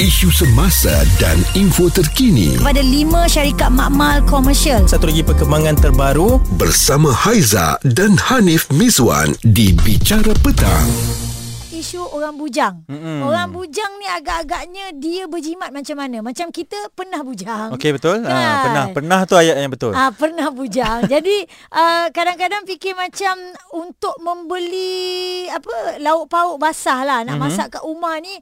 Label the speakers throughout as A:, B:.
A: isu semasa dan info terkini
B: kepada lima syarikat makmal komersial.
C: Satu lagi perkembangan terbaru
A: bersama Haiza dan Hanif Miswan di Bicara Petang.
B: Isu orang bujang. Mm-hmm. Orang bujang ni agak-agaknya dia berjimat macam mana? Macam kita pernah bujang.
C: Okey betul.
B: Kan?
C: Ha, pernah pernah tu ayat yang betul.
B: Ah pernah bujang. Jadi uh, kadang-kadang fikir macam untuk membeli apa lauk pauk basah lah nak mm-hmm. masak kat rumah ni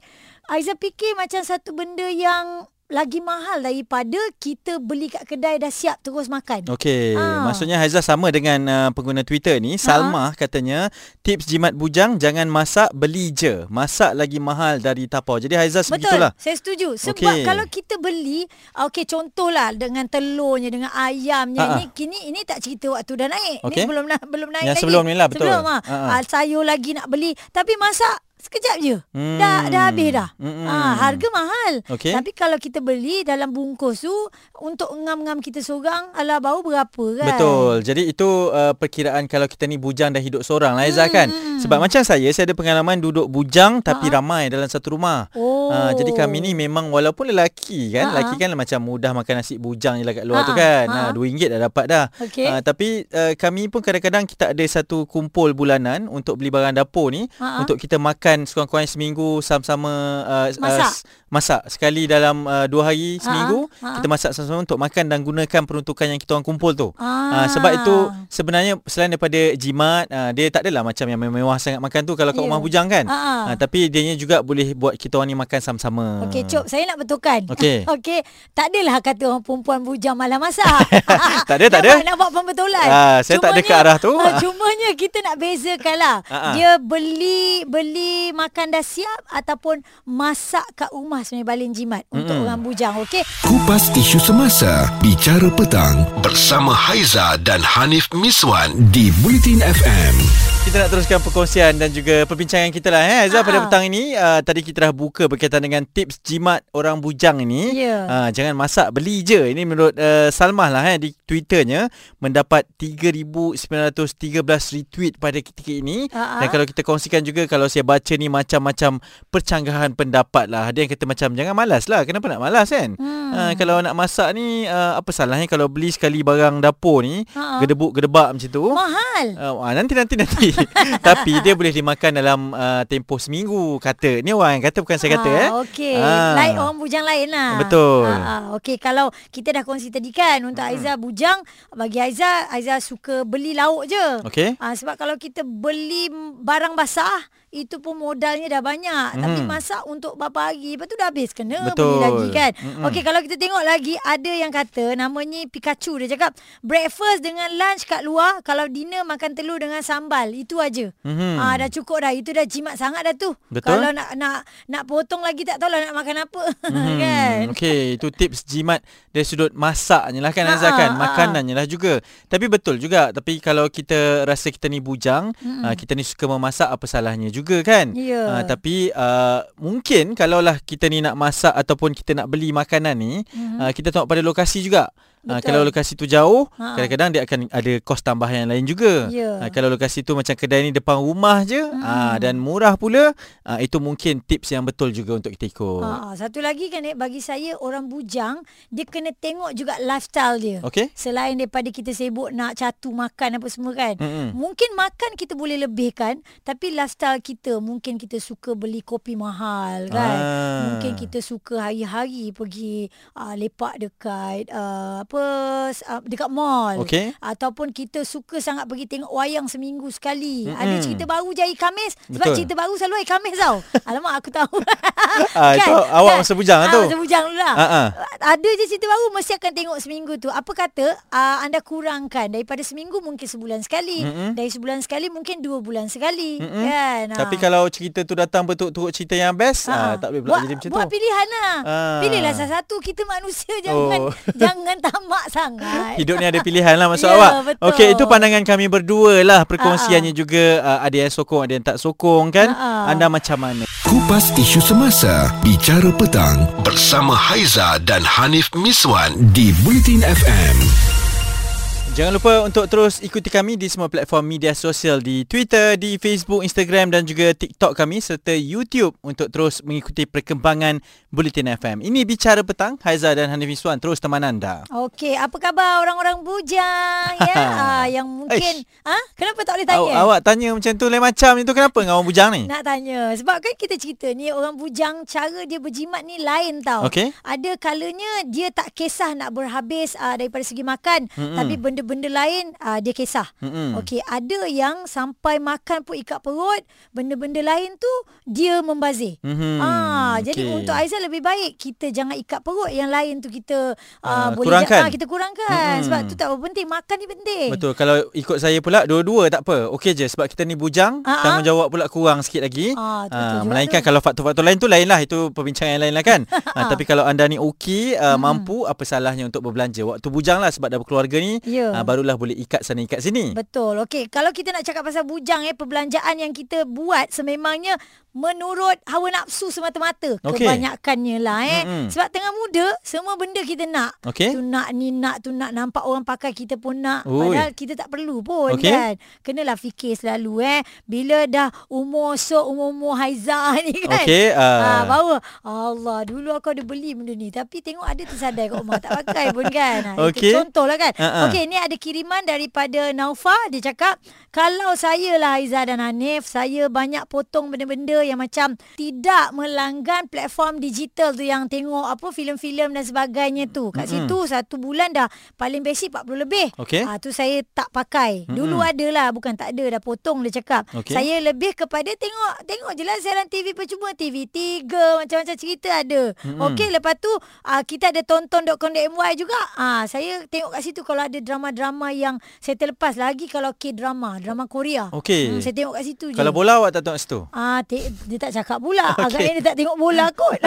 B: Aiza fikir macam satu benda yang lagi mahal daripada kita beli kat kedai dah siap terus makan.
C: Okey, ha. maksudnya Haizah sama dengan uh, pengguna Twitter ni, Salma ha. katanya tips jimat bujang jangan masak beli je. Masak lagi mahal dari tapau. Jadi Haizah sebegitulah.
B: Betul. Saya setuju. Sebab okay. kalau kita beli, okey contohlah dengan telurnya dengan ayamnya Ha-ha. ini kini ini tak cerita waktu dah naik. Okay. Ini belum belum naik
C: Yang
B: lagi.
C: sebelum ni lah betul.
B: Sebelum ah. Sayur lagi nak beli tapi masak Sekejap je. Hmm. Dah dah habis dah. Hmm. Ha, harga mahal. Okay. Tapi kalau kita beli dalam bungkus tu untuk ngam-ngam kita seorang ala bau berapa kan?
C: Betul. Jadi itu uh, perkiraan kalau kita ni bujang dah hidup seorang lah Aizah kan. Hmm. Sebab macam saya saya ada pengalaman duduk bujang tapi Ha-ha. ramai dalam satu rumah. Oh. Uh, jadi kami ni memang walaupun lelaki kan, Ha-ha. lelaki kan macam mudah makan nasi bujang je lah kat luar Ha-ha. tu kan. Ha, RM2 dah dapat dah. Okay. Uh, tapi uh, kami pun kadang-kadang kita ada satu kumpul bulanan untuk beli barang dapur ni Ha-ha. untuk kita makan makan sekurang-kurangnya seminggu sama-sama uh,
B: masak. Uh,
C: masak sekali dalam uh, dua hari seminggu ha, ha. kita masak sama-sama untuk makan dan gunakan peruntukan yang kita orang kumpul tu. Uh, sebab itu sebenarnya selain daripada jimat uh, dia tak adalah macam yang mewah sangat makan tu kalau kat yeah. rumah bujang kan. Uh, tapi dia juga boleh buat kita orang ni makan sama-sama.
B: Okey, cop saya nak betulkan.
C: Okey.
B: Okey, tak adalah kata orang perempuan bujang malah masak.
C: tak ada, tak ada.
B: Nak, buat pembetulan.
C: Uh, saya cumanya, tak ada ke arah tu.
B: Uh, cumanya kita nak bezakanlah. Uh, dia beli beli makan dah siap ataupun masak kat rumah sebenarnya balin jimat mm-hmm. untuk orang bujang okey
A: kupas isu semasa bicara petang bersama Haiza dan Hanif Miswan di Bulletin FM
C: kita nak teruskan perkongsian dan juga perbincangan kita lah eh Haiza pada petang ini uh, tadi kita dah buka berkaitan dengan tips jimat orang bujang ini
B: yeah.
C: uh, jangan masak beli je ini menurut uh, Salmah lah eh di twitternya mendapat 3913 retweet pada ketika ini uh-huh. dan kalau kita kongsikan juga kalau saya baca ni macam-macam percanggahan pendapat lah. Ada yang kata macam jangan malas lah. Kenapa nak malas kan? Hmm. Uh, kalau nak masak ni uh, apa salahnya kalau beli sekali barang dapur ni uh-huh. gedebuk-gedebak macam tu.
B: Mahal.
C: Uh, nanti nanti nanti. Tapi dia boleh dimakan dalam uh, tempoh seminggu kata. Ni orang yang kata bukan saya kata uh, eh.
B: Okey. Uh. Lain orang bujang lain lah.
C: Betul. Uh,
B: uh, Okey kalau kita dah kongsi tadi kan untuk hmm. Aiza bujang bagi Aiza Aiza suka beli lauk je.
C: Okey.
B: Uh, sebab kalau kita beli barang basah itu pun modalnya dah banyak hmm. tapi masak untuk berapa hari lepas tu dah habis kena
C: Betul.
B: beli lagi kan hmm. okey kalau kita tengok lagi ada yang kata namanya Pikachu dia cakap breakfast dengan lunch kat luar kalau dinner makan telur dengan sambal itu aja hmm. ah dah cukup dah itu dah jimat sangat dah tu
C: Betul.
B: kalau nak nak nak potong lagi tak tahu lah nak makan apa hmm. kan
C: okey itu tips jimat dari sudut masaknya lah kan Azhar kan makanannya lah juga tapi betul juga tapi kalau kita rasa kita ni bujang hmm. kita ni suka memasak apa salahnya juga juga kan.
B: Yeah.
C: Uh, tapi uh, mungkin kalaulah kita ni nak masak ataupun kita nak beli makanan ni, mm-hmm. uh, kita tengok pada lokasi juga. Ha, kalau lokasi tu jauh, ha. kadang-kadang dia akan ada kos tambahan yang lain juga.
B: Yeah.
C: Ha, kalau lokasi tu macam kedai ni depan rumah je hmm. ha, dan murah pula, itu mungkin tips yang betul juga untuk kita ikut.
B: Ha, satu lagi kan bagi saya orang bujang, dia kena tengok juga lifestyle dia.
C: Okay.
B: Selain daripada kita sibuk nak catu makan apa semua kan. Hmm. Mungkin makan kita boleh lebihkan, tapi lifestyle kita mungkin kita suka beli kopi mahal kan. Ha. Mungkin kita suka hari-hari pergi uh, lepak dekat uh, apa uh, dekat mall
C: okay.
B: ataupun kita suka sangat pergi tengok wayang seminggu sekali. Mm-hmm. Ada cerita baru je hari Khamis sebab Betul. cerita baru selalu hari Khamis tau. Alamak aku tahu.
C: ah, kan? Itu awak kan? masa bujang lah tu.
B: Masa bujang dulu lah. Uh-huh. Ada je cerita baru mesti akan tengok seminggu tu. Apa kata uh, anda kurangkan daripada seminggu mungkin sebulan sekali. Mm-hmm. Dari sebulan sekali mungkin dua bulan sekali. Mm-hmm. Kan?
C: Tapi uh. kalau cerita tu datang betul turut cerita yang best, uh-huh. uh, tak boleh pula
B: buat,
C: jadi macam
B: buat tu. Buat pilihan lah. Uh. Pilihlah salah satu. Kita manusia jangan oh. jangan tak tamak sangat.
C: Hidup ni ada pilihan lah maksud
B: ya,
C: awak.
B: Betul.
C: Okey, itu pandangan kami berdua lah. Perkongsiannya uh-huh. juga uh, ada yang sokong, ada yang tak sokong kan. Uh-huh. Anda macam mana?
A: Kupas isu semasa, bicara petang bersama Haiza dan Hanif Miswan di Bulletin FM.
C: Jangan lupa untuk terus ikuti kami di semua platform media sosial di Twitter, di Facebook, Instagram dan juga TikTok kami serta YouTube untuk terus mengikuti perkembangan Bulletin FM. Ini Bicara Petang, Haiza dan Hanif Miswan terus teman anda.
B: Okey, apa khabar orang-orang bujang ya? ah, yang mungkin ah, ha? kenapa tak boleh tanya?
C: Awak, awak tanya macam tu lain macam ni tu kenapa dengan orang bujang ni?
B: Nak tanya. Sebab kan kita cerita ni orang bujang cara dia berjimat ni lain tau.
C: Okey.
B: Ada kalanya dia tak kisah nak berhabis uh, daripada segi makan, mm-hmm. tapi benda benda lain uh, dia kisah. Mm-hmm. Okey, ada yang sampai makan pun ikat perut, benda-benda lain tu dia membazir. Mm-hmm. Ah, okay. jadi untuk Aizal lebih baik kita jangan ikat perut, yang lain tu kita uh, uh, boleh
C: kurangkan.
B: Ah, kita kurangkan mm-hmm. sebab tu tak apa penting, makan ni penting.
C: Betul. Kalau ikut saya pula dua-dua tak apa. Okey je sebab kita ni bujang, uh-huh. tanggungjawab pula kurang sikit lagi. Ah, uh, melainkan tu. kalau faktor-faktor lain tu lainlah itu perbincangan yang lain lah kan. uh, tapi kalau anda ni okey, uh, mm-hmm. mampu apa salahnya untuk berbelanja waktu bujang lah sebab dah berkeluarga ni. Yeah. Uh, barulah boleh ikat sana ikat sini.
B: Betul. Okey, kalau kita nak cakap pasal bujang eh perbelanjaan yang kita buat sememangnya menurut hawa nafsu semata-mata okay. kebanyakannya lah eh mm-hmm. sebab tengah muda semua benda kita nak
C: okay.
B: tu nak ni nak tu nak nampak orang pakai kita pun nak Ui. padahal kita tak perlu pun okay. kan kenalah fikir selalu eh bila dah umur so umur-umur haiza ni kan
C: okay, uh... ha,
B: baru Allah dulu aku ada beli benda ni tapi tengok ada tersadai kat rumah tak pakai pun kan ha,
C: okay.
B: itu contoh lah kan uh-uh. okey ni ada kiriman daripada Naufa dia cakap kalau saya lah Haiza dan Hanif saya banyak potong benda-benda yang macam tidak melanggan platform digital tu yang tengok apa filem-filem dan sebagainya tu. Kat mm-hmm. situ satu bulan dah paling basic 40 lebih.
C: Okay.
B: Ha, tu saya tak pakai. Mm-hmm. Dulu ada lah bukan tak ada dah potong dia cakap. Okay. Saya lebih kepada tengok tengok je lah siaran TV percuma TV3 macam-macam cerita ada. Mm-hmm. Okey lepas tu uh, kita ada tonton.com.my juga. Ah uh, saya tengok kat situ kalau ada drama-drama yang saya terlepas lagi kalau K-drama, drama Korea.
C: Okey.
B: Hmm, saya tengok kat situ
C: je. Kalau bola awak tak tengok situ?
B: Ah uh, dia tak cakap pula. Okay. Agaknya dia tak tengok bola kot.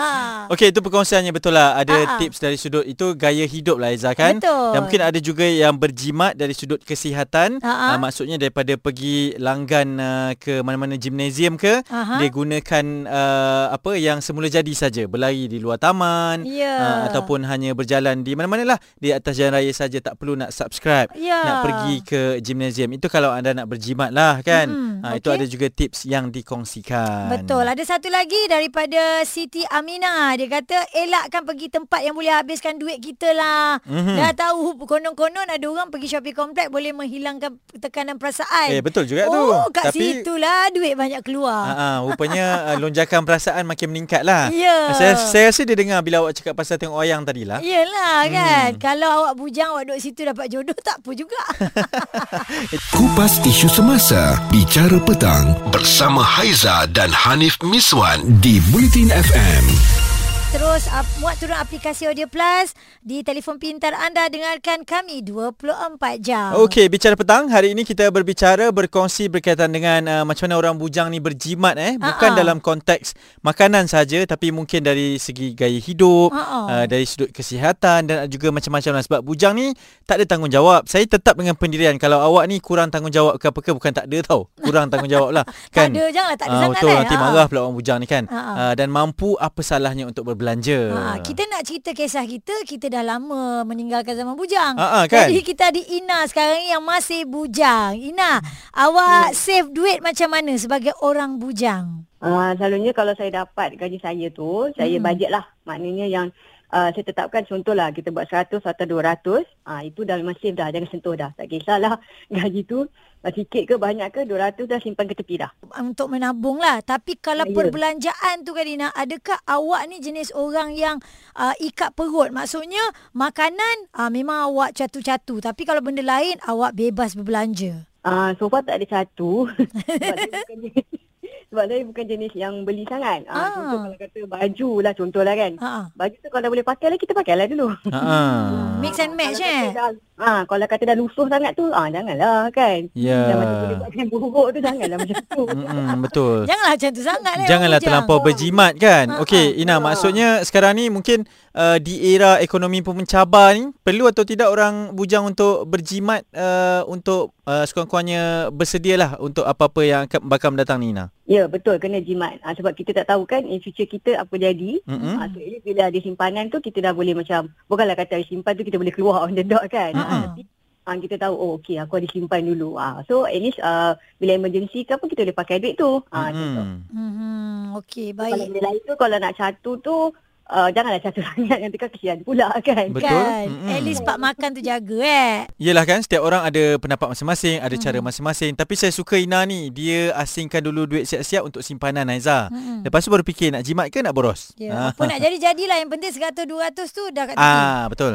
C: Okey, itu perkongsiannya betul lah. Ada uh-huh. tips dari sudut itu gaya hidup lah Aiza kan.
B: Betul.
C: Dan mungkin ada juga yang berjimat dari sudut kesihatan. Uh-huh. Uh, maksudnya daripada pergi langgan uh, ke mana-mana gimnasium ke, uh-huh. dia gunakan uh, apa yang semula jadi saja. Berlari di luar taman.
B: Yeah.
C: Uh, ataupun hanya berjalan di mana-mana lah. Di atas jalan raya saja tak perlu nak subscribe.
B: Yeah.
C: Nak pergi ke gimnasium. Itu kalau anda nak berjimat lah kan. Hmm, uh, okay. Itu ada juga tips yang dikongsikan.
B: Betul. Ada satu lagi daripada Siti Amina. Dia kata elakkan pergi tempat yang boleh habiskan duit kita lah. Mm-hmm. Dah tahu konon-konon ada orang pergi shopping complex boleh menghilangkan tekanan perasaan.
C: Eh betul juga
B: oh,
C: tu.
B: Oh kat Tapi, situ lah duit banyak keluar.
C: Uh-uh, rupanya uh, lonjakan perasaan makin meningkat lah.
B: Yeah.
C: Saya, saya rasa dia dengar bila awak cakap pasal tengok wayang tadi lah.
B: Yelah hmm. kan. Kalau awak bujang awak duduk situ dapat jodoh tak apa juga.
A: Kupas isu semasa. Bicara petang bersama Haiza dan Hanif Miswan di Bulletin FM.
B: Terus uh, muat turun aplikasi Audio Plus di telefon pintar anda dengarkan kami 24 jam.
C: Okey, bicara petang. Hari ini kita berbicara berkongsi berkaitan dengan uh, macam mana orang bujang ni berjimat eh. Bukan uh-uh. dalam konteks makanan saja tapi mungkin dari segi gaya hidup, uh-uh. uh, dari sudut kesihatan dan juga macam-macam lah. Sebab bujang ni tak ada tanggungjawab. Saya tetap dengan pendirian kalau awak ni kurang tanggungjawab ke apa ke bukan tak ada tau. Kurang tanggungjawab lah.
B: kan? tak ada janganlah tak ada uh, sangat
C: betul, Nanti uh-huh. marah pula orang bujang ni kan. Uh-huh. Uh, dan mampu apa salahnya untuk ber berbelanja.
B: Ha, kita nak cerita kisah kita, kita dah lama meninggalkan zaman bujang.
C: Ha, ha, kan?
B: Jadi kita ada Ina sekarang yang masih bujang. Ina, awak hmm. save duit macam mana sebagai orang bujang?
D: Uh, selalunya kalau saya dapat gaji saya tu, hmm. saya bajet lah. Maknanya yang uh, saya tetapkan contohlah kita buat 100 atau 200, uh, itu dah memang save dah, jangan sentuh dah. Tak kisahlah gaji tu sikit ke banyak ke 200 dah simpan ke tepi dah.
B: Untuk menabung lah. Tapi kalau ya. perbelanjaan tu Karina, adakah awak ni jenis orang yang uh, ikat perut? Maksudnya makanan uh, memang awak catu-catu. Tapi kalau benda lain awak bebas berbelanja.
D: Uh, so far tak ada satu. sebab saya bukan jenis yang beli sangat. Ah. Ah, contoh kalau kata baju lah contoh lah kan. Ah. Baju tu kalau boleh pakai lah kita pakai lah dulu.
B: Ah. Mix and match eh.
D: Ah, kalau kata dah lusuh sangat tu, ah janganlah kan.
C: Ya. Yeah.
D: Macam boleh buat yang buruk tu janganlah macam tu.
C: Mm-mm, betul.
B: Janganlah macam tu sangat lah.
C: Janganlah terlampau berjimat kan. Ah, Okey, ah, Ina ah. maksudnya sekarang ni mungkin uh, di era ekonomi pun mencabar ni, perlu atau tidak orang bujang untuk berjimat uh, untuk uh, sekurang-kurangnya bersedialah untuk apa-apa yang akan bakal mendatang ni Ina.
D: Ya betul kena jimat ha, sebab kita tak tahu kan in future kita apa jadi. Mm-hmm. Ha, so bila ada simpanan tu kita dah boleh macam bukanlah kata simpan tu kita boleh keluar on the dot kan. Mm-hmm. Ha, tapi ha, uh, kita tahu oh okey aku ada simpan dulu. Uh, so at least uh, bila emergency ke apa kita boleh pakai duit tu. Uh,
B: hmm. Hmm. Okey baik.
D: Kalau bila itu kalau nak satu tu uh, janganlah satu sangat nanti kan kesian pula kan.
C: Betul.
B: Kan? Mm-hmm. At least pak makan tu jaga eh.
C: Yelah kan setiap orang ada pendapat masing-masing, ada mm. cara masing-masing. Tapi saya suka Ina ni, dia asingkan dulu duit siap-siap untuk simpanan Aiza. Mm-hmm. Lepas tu baru fikir nak jimat ke nak boros.
B: Ya, yeah. apa nak jadi-jadilah yang penting 100 200 tu dah kat
C: tepi. Ah, betul.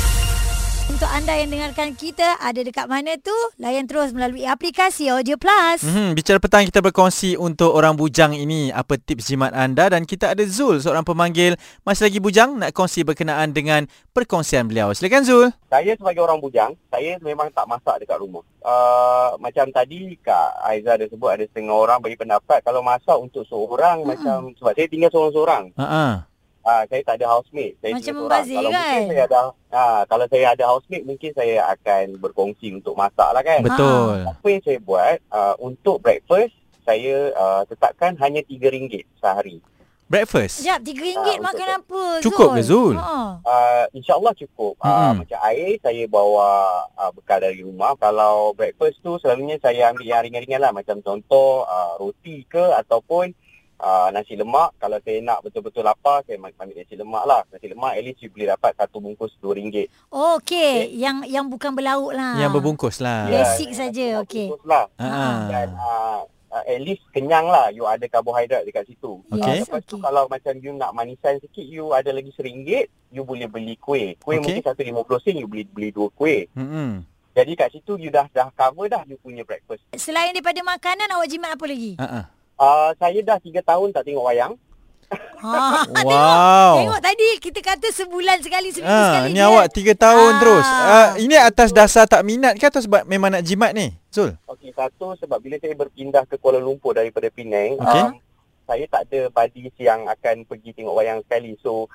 B: Untuk anda yang dengarkan kita ada dekat mana tu layan terus melalui aplikasi Audio Plus.
C: Mm-hmm. Bicara petang kita berkongsi untuk orang bujang ini apa tips jimat anda dan kita ada Zul seorang pemanggil masih lagi bujang nak kongsi berkenaan dengan perkongsian beliau. Silakan Zul.
E: Saya sebagai orang bujang, saya memang tak masak dekat rumah. Uh, macam tadi Kak Aiza ada sebut ada setengah orang bagi pendapat kalau masak untuk seorang mm-hmm. macam sebab saya tinggal seorang-seorang.
C: Uh-uh.
E: Ah, saya tak ada housemate. Saya
B: Macam membazir
E: kalau
B: kan?
E: Mungkin saya ada, ah, kalau saya ada housemate, mungkin saya akan berkongsi untuk masak lah kan?
C: Betul.
E: Apa yang saya buat, uh, untuk breakfast, saya uh, tetapkan hanya RM3 sehari.
C: Breakfast?
B: Sekejap, RM3 uh, makan apa Zul?
C: Cukup ke Zul?
B: Ha.
E: Uh, InsyaAllah cukup. Uh,
C: Mm-mm.
E: macam air, saya bawa uh, bekal dari rumah. Kalau breakfast tu, selalunya saya ambil yang ringan-ringan lah. Macam contoh, uh, roti ke ataupun uh, nasi lemak. Kalau saya nak betul-betul lapar, saya ambil nasi lemak lah. Nasi lemak at least you boleh dapat satu bungkus RM2.
B: Oh, okey. Yang yang bukan berlauk lah.
C: Yang berbungkus lah.
B: Ya. Basic saja, okey.
E: Bungkus lah.
C: Ah.
E: Dan uh, uh, at least kenyang lah. You ada karbohidrat dekat situ.
C: Okey.
B: Yes,
E: Lepas tu
B: okey.
E: kalau macam you nak manisan sikit, you ada lagi RM1, you boleh beli kuih. Kuih
C: Okey.
E: mungkin satu RM50, you beli beli dua kuih.
C: Hmm.
E: Jadi kat situ you dah dah cover dah you punya breakfast.
B: Selain daripada makanan, awak jimat apa lagi?
C: Ha ah.
E: Uh, saya dah 3 tahun tak tengok wayang.
B: Ha,
C: Wow.
B: Tengok tadi kita kata sebulan sekali, seminggu
C: Ah,
B: sekali.
C: ni
B: je.
C: awak tiga tahun
B: Ah.
C: terus. Ah, ini atas dasar tak minat ke atau sebab memang nak jimat ni? Zul.
E: Okey, satu sebab bila saya berpindah ke Kuala Lumpur daripada Penang,
C: Okey.
E: um, saya tak ada buddies yang akan pergi tengok wayang sekali. So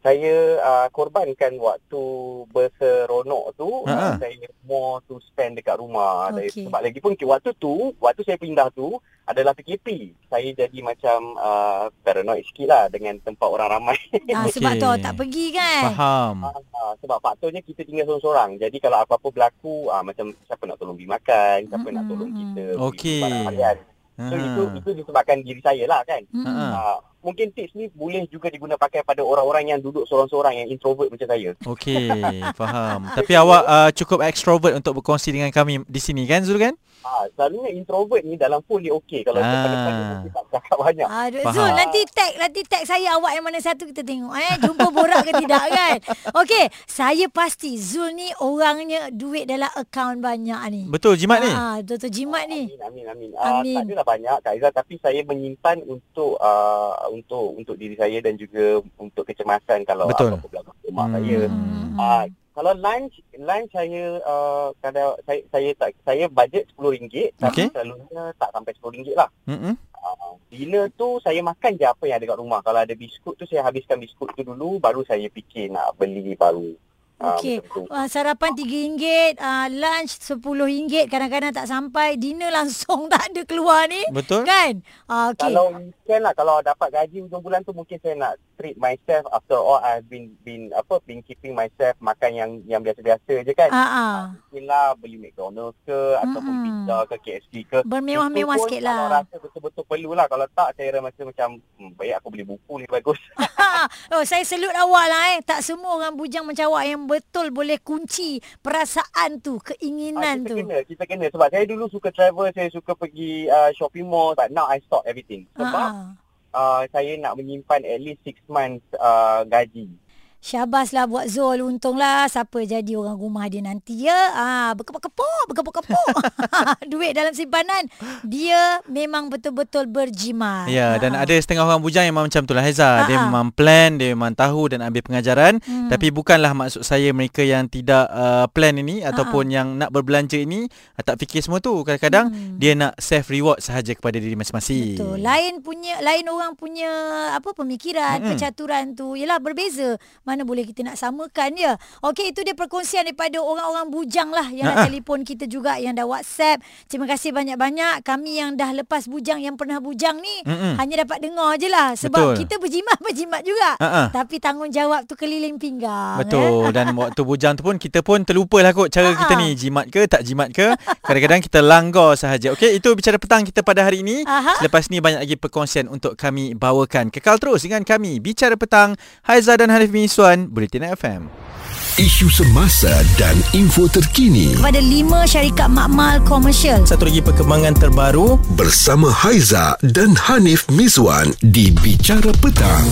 E: saya uh, korbankan waktu berseronok tu
C: Ha-ha.
E: uh, saya more to spend dekat rumah okay. sebab lagi pun waktu tu waktu saya pindah tu adalah PKP saya jadi macam uh, paranoid sikit lah dengan tempat orang ramai
B: Ah, sebab
C: Okey.
B: tu tak pergi kan?
C: Faham.
E: uh, sebab faktornya kita tinggal seorang-seorang jadi kalau apa-apa berlaku uh, macam siapa nak tolong beli makan siapa nak tolong kita beli
C: Okey.
E: barang harian so
C: Ah.
E: itu itu disebabkan diri saya lah kan.
C: Ha.
E: uh, mungkin tips ni boleh juga diguna pakai pada orang-orang yang duduk seorang-seorang yang introvert macam saya
C: Okey, faham. Tapi awak uh, cukup extrovert untuk berkongsi dengan kami di sini kan Zul kan?
E: Ah, selalunya introvert ni dalam phone dia okey. Kalau
C: Ah.
E: mesti tak cakap banyak.
C: Faham.
B: Zul, nanti tag, nanti tag saya awak yang mana satu kita tengok. Eh, jumpa borak ke tidak kan? Okey, saya pasti Zul ni orangnya duit dalam akaun banyak ni.
C: Betul jimat ni?
B: Ah, betul jimat ni.
E: Amin, amin, amin. Ah,
B: Amin.
E: tak adalah banyak Kak Izzah tapi saya menyimpan untuk uh, untuk untuk diri saya dan juga untuk kecemasan kalau
C: Betul.
E: berlaku di rumah
C: Hmm.
E: saya.
B: Hmm.
E: Ah, kalau lunch lunch saya uh, kadang saya saya tak saya bajet RM10 tapi
C: Okey.
E: selalunya tak sampai RM10 lah.
C: Hmm.
E: Uh, dinner tu saya makan je apa yang ada kat rumah. Kalau ada biskut tu saya habiskan biskut tu dulu baru saya fikir nak beli baru. Ah,
B: Okey. Uh, sarapan RM3, uh, lunch RM10, kadang-kadang tak sampai, dinner langsung tak ada keluar ni.
C: Betul?
B: Kan? Uh, Okey.
E: Kalau weekend lah kalau dapat gaji hujung bulan tu mungkin saya nak treat myself after all I've been been apa been keeping myself makan yang yang biasa-biasa je kan.
B: Ah, ah.
E: Lah beli McDonald's ke ataupun
B: Mm-mm.
E: pizza ke KFC ke.
B: Bermewah-mewah sikit
E: Kalau
B: lah.
E: rasa betul-betul perlu lah. Kalau tak saya rasa macam hmm, baik aku beli buku ni bagus.
B: oh, saya salute awak lah eh. Tak semua orang bujang macam awak yang betul boleh kunci perasaan tu,
E: Ah,
B: keinginan
E: kita
B: tu.
E: kena, kita kena. Sebab saya dulu suka travel, saya suka pergi uh, shopping mall. But now I stop everything. Sebab
B: ah.
E: Uh, saya nak menyimpan at least 6 months uh, gaji.
B: Syabaslah buat Zul. Untunglah siapa jadi orang rumah dia nanti ya. Ah, berkepuk-kepuk, berkepuk-kepuk. Duit dalam simpanan. Dia memang betul-betul berjimat.
C: Ya, dan
B: Ah,
C: ada setengah orang bujang yang memang macam tu lah Heza. Dia
B: Ha-ha.
C: memang plan, dia memang tahu dan ambil pengajaran.
B: Hmm.
C: Tapi bukanlah maksud saya mereka yang tidak uh, plan ini ataupun yang nak berbelanja ini uh, tak fikir semua tu. Kadang-kadang
B: Hmm.
C: dia nak self reward sahaja kepada diri masing-masing.
B: Betul. Lain punya lain orang punya apa pemikiran,
C: Mm-mm.
B: pencaturan tu ialah berbeza. Mana boleh kita nak samakan ya. Okey itu dia perkongsian daripada orang-orang bujang lah yang dah telefon kita juga yang dah WhatsApp. Terima kasih banyak-banyak kami yang dah lepas bujang yang pernah bujang ni Mm-mm. hanya dapat dengar je lah sebab Betul. kita berjimat-berjimat juga. Uh-uh. Tapi tanggungjawab tu keliling pinggang.
C: Betul eh? dan waktu bujang tu pun kita pun terlupalah kot cara uh-huh. kita ni jimat ke tak jimat ke. Kadang-kadang kita langgar sahaja. Okey itu bicara petang kita pada hari ini. Uh-huh. Selepas ni banyak lagi perkongsian untuk kami bawakan. Kekal terus dengan kami bicara petang Haiza dan Hanif Miswan Bulletin FM
A: isu semasa dan info terkini
B: kepada lima syarikat makmal komersial.
C: Satu lagi perkembangan terbaru
A: bersama Haiza dan Hanif Mizwan di Bicara Petang.